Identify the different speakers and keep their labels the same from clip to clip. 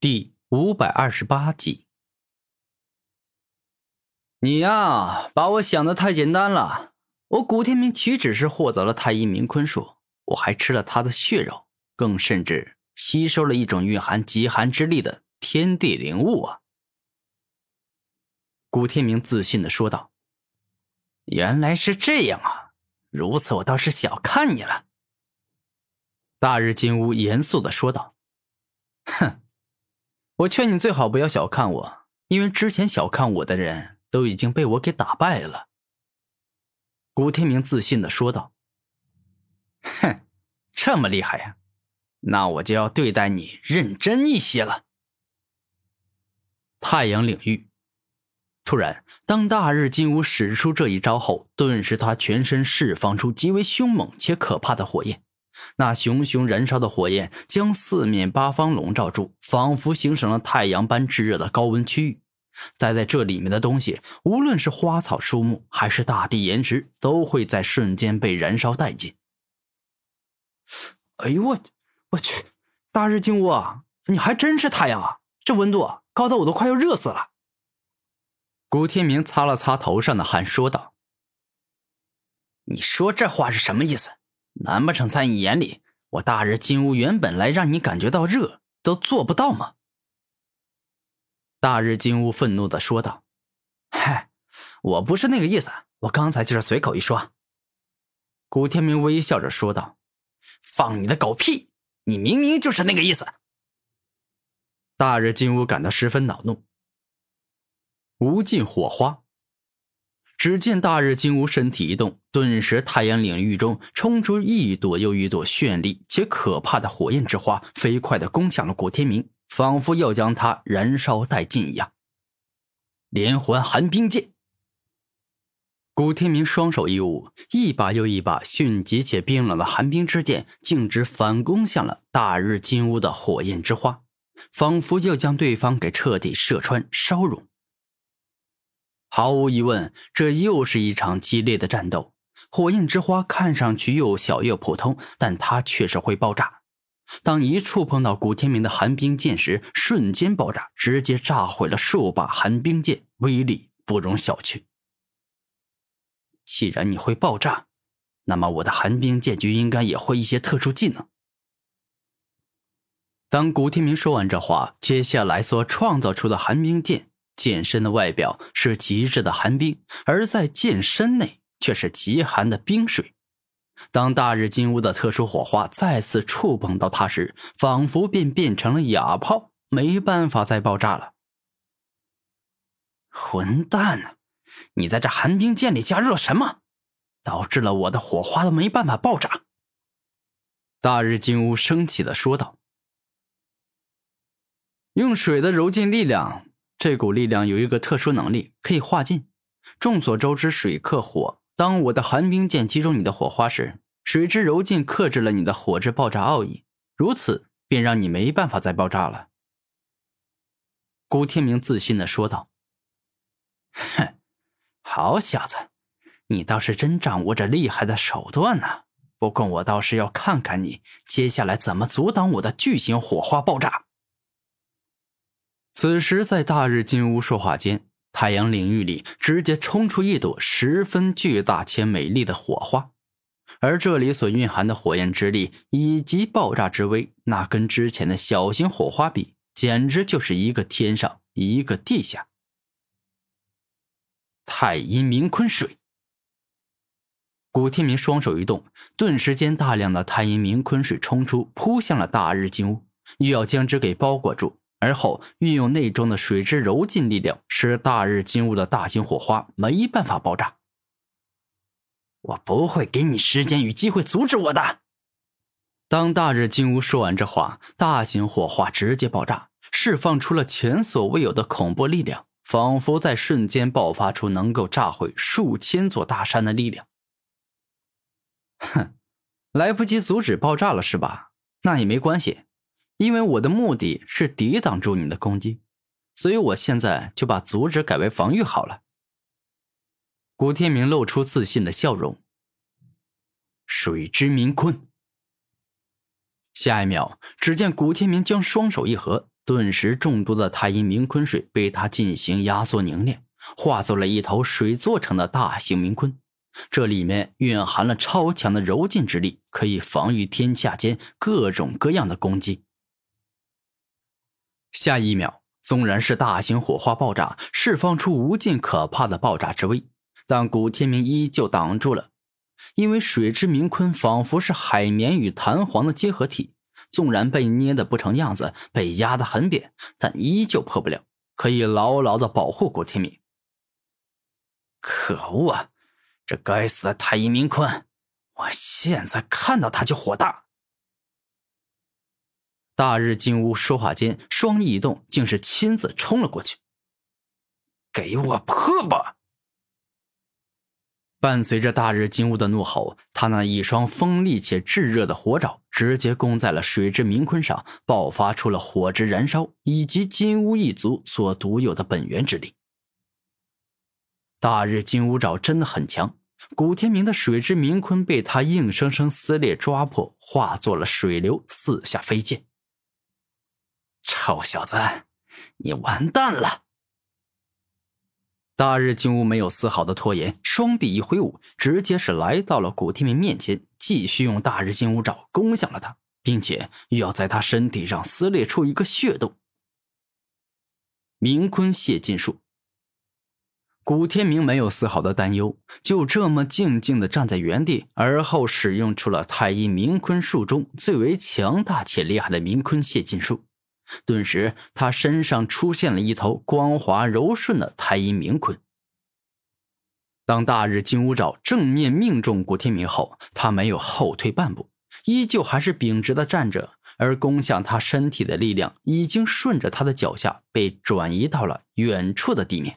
Speaker 1: 第五百二十八集，你呀，把我想的太简单了。我古天明岂止是获得了太阴冥坤术，我还吃了他的血肉，更甚至吸收了一种蕴含极寒之力的天地灵物啊！古天明自信的说道：“原来是这样啊，如此我倒是小看你了。”大日金乌严肃的说道：“哼。”我劝你最好不要小看我，因为之前小看我的人都已经被我给打败了。”古天明自信的说道。“哼，这么厉害呀？那我就要对待你认真一些了。”太阳领域，突然，当大日金乌使出这一招后，顿时他全身释放出极为凶猛且可怕的火焰。那熊熊燃烧的火焰将四面八方笼罩住，仿佛形成了太阳般炙热的高温区域。待在这里面的东西，无论是花草树木，还是大地岩石，都会在瞬间被燃烧殆尽。哎呦我，我去！大日金乌啊，你还真是太阳啊！这温度高的我都快要热死了。古天明擦了擦头上的汗，说道：“你说这话是什么意思？”难不成在你眼里，我大日金乌原本来让你感觉到热都做不到吗？大日金乌愤怒的说道：“嗨，我不是那个意思，我刚才就是随口一说。”古天明微笑着说道：“放你的狗屁！你明明就是那个意思。”大日金乌感到十分恼怒。无尽火花。只见大日金乌身体一动，顿时太阳领域中冲出一朵又一朵绚丽且可怕的火焰之花，飞快的攻向了古天明，仿佛要将他燃烧殆尽一样。连环寒冰剑，古天明双手一舞，一把又一把迅疾且冰冷的寒冰之剑，径直反攻向了大日金乌的火焰之花，仿佛要将对方给彻底射穿烧融。毫无疑问，这又是一场激烈的战斗。火焰之花看上去又小又普通，但它确实会爆炸。当一触碰到古天明的寒冰剑时，瞬间爆炸，直接炸毁了数把寒冰剑，威力不容小觑。既然你会爆炸，那么我的寒冰剑就应该也会一些特殊技能。当古天明说完这话，接下来所创造出的寒冰剑。剑身的外表是极致的寒冰，而在剑身内却是极寒的冰水。当大日金乌的特殊火花再次触碰到它时，仿佛便变成了哑炮，没办法再爆炸了。混蛋啊！你在这寒冰剑里加入了什么，导致了我的火花都没办法爆炸？大日金乌生气的说道：“用水的柔劲力量。”这股力量有一个特殊能力，可以化劲。众所周知，水克火。当我的寒冰剑击中你的火花时，水之柔劲克制了你的火之爆炸奥义，如此便让你没办法再爆炸了。孤天明自信的说道：“哼，好小子，你倒是真掌握着厉害的手段呢。不过我倒是要看看你接下来怎么阻挡我的巨型火花爆炸。”此时，在大日金乌说话间，太阳领域里直接冲出一朵十分巨大且美丽的火花，而这里所蕴含的火焰之力以及爆炸之威，那跟之前的小型火花比，简直就是一个天上一个地下。太阴冥坤水，古天明双手一动，顿时间大量的太阴冥坤水冲出，扑向了大日金乌，又要将之给包裹住。而后运用内中的水之柔劲力量，使大日金乌的大型火花没办法爆炸。我不会给你时间与机会阻止我的。当大日金乌说完这话，大型火花直接爆炸，释放出了前所未有的恐怖力量，仿佛在瞬间爆发出能够炸毁数千座大山的力量。哼，来不及阻止爆炸了是吧？那也没关系。因为我的目的是抵挡住你的攻击，所以我现在就把阻止改为防御好了。古天明露出自信的笑容。水之冥坤。下一秒，只见古天明将双手一合，顿时众多的太阴冥坤水被他进行压缩凝练，化作了一头水做成的大型冥坤。这里面蕴含了超强的柔劲之力，可以防御天下间各种各样的攻击。下一秒，纵然是大型火花爆炸，释放出无尽可怕的爆炸之威，但古天明依旧挡住了。因为水之冥坤仿佛是海绵与弹簧的结合体，纵然被捏得不成样子，被压得很扁，但依旧破不了，可以牢牢的保护古天明。可恶啊！这该死的太阴冥坤，我现在看到他就火大。大日金乌说话间，双翼一动，竟是亲自冲了过去。给我破吧！伴随着大日金乌的怒吼，他那一双锋利且炙热的火爪直接攻在了水之冥坤上，爆发出了火之燃烧以及金乌一族所独有的本源之力。大日金乌爪真的很强。古天明的水之冥坤被他硬生生撕裂抓破，化作了水流四下飞溅。臭小子，你完蛋了！大日金乌没有丝毫的拖延，双臂一挥舞，直接是来到了古天明面前，继续用大日金乌爪攻向了他，并且又要在他身体上撕裂出一个血洞。明坤泄禁术。古天明没有丝毫的担忧，就这么静静的站在原地，而后使用出了太阴明坤术中最为强大且厉害的明坤泄禁术。顿时，他身上出现了一头光滑柔顺的太阴冥鲲。当大日金乌爪正面命中古天明后，他没有后退半步，依旧还是秉直的站着，而攻向他身体的力量已经顺着他的脚下被转移到了远处的地面。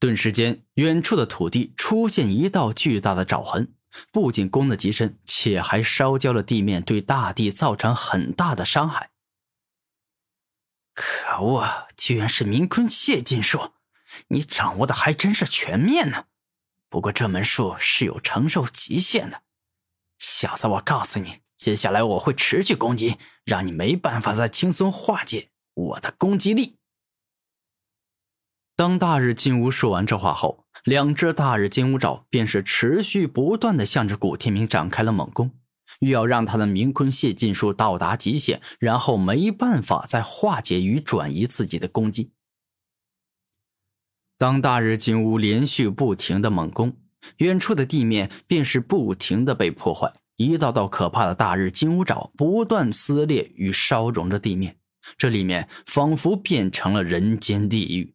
Speaker 1: 顿时间，远处的土地出现一道巨大的爪痕，不仅攻得极深，且还烧焦了地面，对大地造成很大的伤害。可恶，居然是冥坤泄劲术！你掌握的还真是全面呢。不过这门术是有承受极限的，小子，我告诉你，接下来我会持续攻击，让你没办法再轻松化解我的攻击力。当大日进屋说完这话后，两只大日金乌爪便是持续不断的向着古天明展开了猛攻，欲要让他的冥坤泄劲术到达极限，然后没办法再化解与转移自己的攻击。当大日金乌连续不停的猛攻，远处的地面便是不停的被破坏，一道道可怕的大日金乌爪不断撕裂与烧融着地面，这里面仿佛变成了人间地狱。